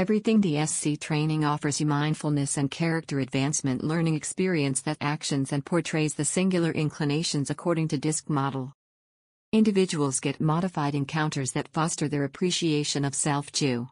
Everything DiSC training offers you mindfulness and character advancement learning experience that actions and portrays the singular inclinations according to DISC model. Individuals get modified encounters that foster their appreciation of self. Jew.